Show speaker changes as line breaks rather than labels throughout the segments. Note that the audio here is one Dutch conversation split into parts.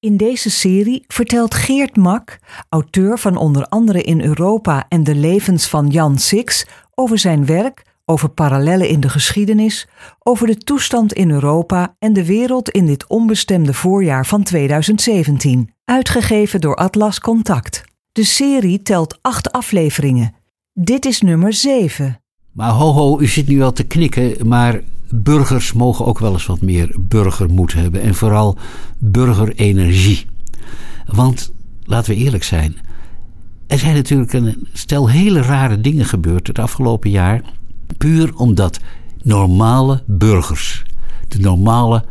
In deze serie vertelt Geert Mak, auteur van onder andere In Europa en de levens van Jan Six, over zijn werk, over parallellen in de geschiedenis, over de toestand in Europa en de wereld in dit onbestemde voorjaar van 2017, uitgegeven door Atlas Contact. De serie telt acht afleveringen. Dit is nummer 7.
Maar ho ho, u zit nu al te knikken, maar burgers mogen ook wel eens wat meer burgermoed hebben. En vooral burgerenergie. Want, laten we eerlijk zijn, er zijn natuurlijk een stel hele rare dingen gebeurd het afgelopen jaar. Puur omdat normale burgers, de normale 80%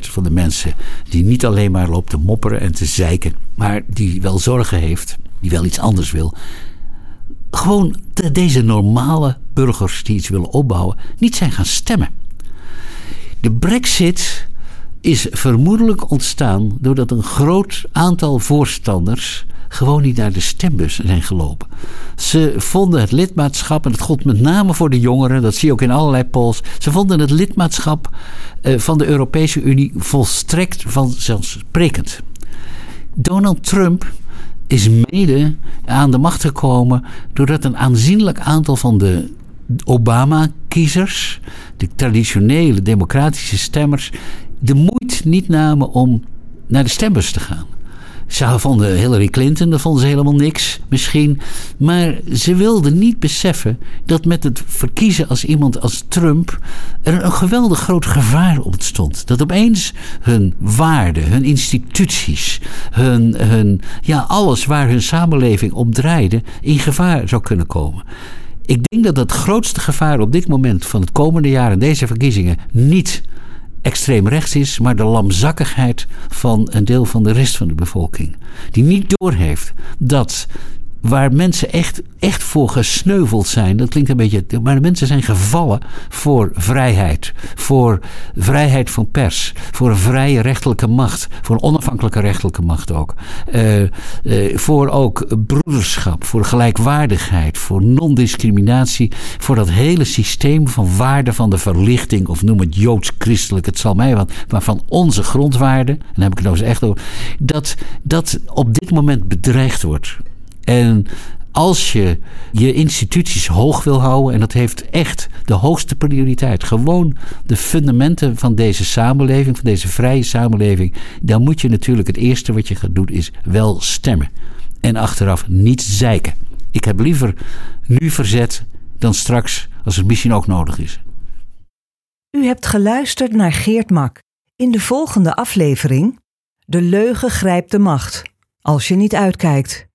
van de mensen, die niet alleen maar loopt te mopperen en te zeiken, maar die wel zorgen heeft, die wel iets anders wil, gewoon deze normale burgers die iets willen opbouwen, niet zijn gaan stemmen. De brexit is vermoedelijk ontstaan doordat een groot aantal voorstanders gewoon niet naar de stembus zijn gelopen. Ze vonden het lidmaatschap, en dat gold met name voor de jongeren, dat zie je ook in allerlei polls. Ze vonden het lidmaatschap eh, van de Europese Unie volstrekt vanzelfsprekend. Donald Trump is mede aan de macht gekomen doordat een aanzienlijk aantal van de Obama-kiezers, de traditionele democratische stemmers, de moeite niet namen om naar de stembus te gaan. Ze vonden Hillary Clinton, dat vonden ze helemaal niks misschien. Maar ze wilden niet beseffen dat met het verkiezen als iemand als Trump er een geweldig groot gevaar ontstond. Dat opeens hun waarden, hun instituties, hun, hun, ja, alles waar hun samenleving op draaide, in gevaar zou kunnen komen. Ik denk dat het grootste gevaar op dit moment van het komende jaar en deze verkiezingen niet extreem rechts is, maar de lamzakkigheid van een deel van de rest van de bevolking. Die niet doorheeft dat waar mensen echt, echt voor gesneuveld zijn. Dat klinkt een beetje. Maar mensen zijn gevallen voor vrijheid. Voor vrijheid van pers. Voor een vrije rechterlijke macht. Voor een onafhankelijke rechterlijke macht ook. Uh, uh, voor ook broederschap. Voor gelijkwaardigheid. Voor non-discriminatie. Voor dat hele systeem van waarden van de verlichting. Of noem het joods-christelijk. Het zal mij wat. Maar van onze grondwaarden. En daar heb ik het nou eens echt over. Dat, dat op dit moment bedreigd wordt. En als je je instituties hoog wil houden, en dat heeft echt de hoogste prioriteit, gewoon de fundamenten van deze samenleving, van deze vrije samenleving, dan moet je natuurlijk het eerste wat je gaat doen is wel stemmen. En achteraf niet zeiken. Ik heb liever nu verzet dan straks als het misschien ook nodig is.
U hebt geluisterd naar Geert Mak. In de volgende aflevering: De leugen grijpt de macht. Als je niet uitkijkt.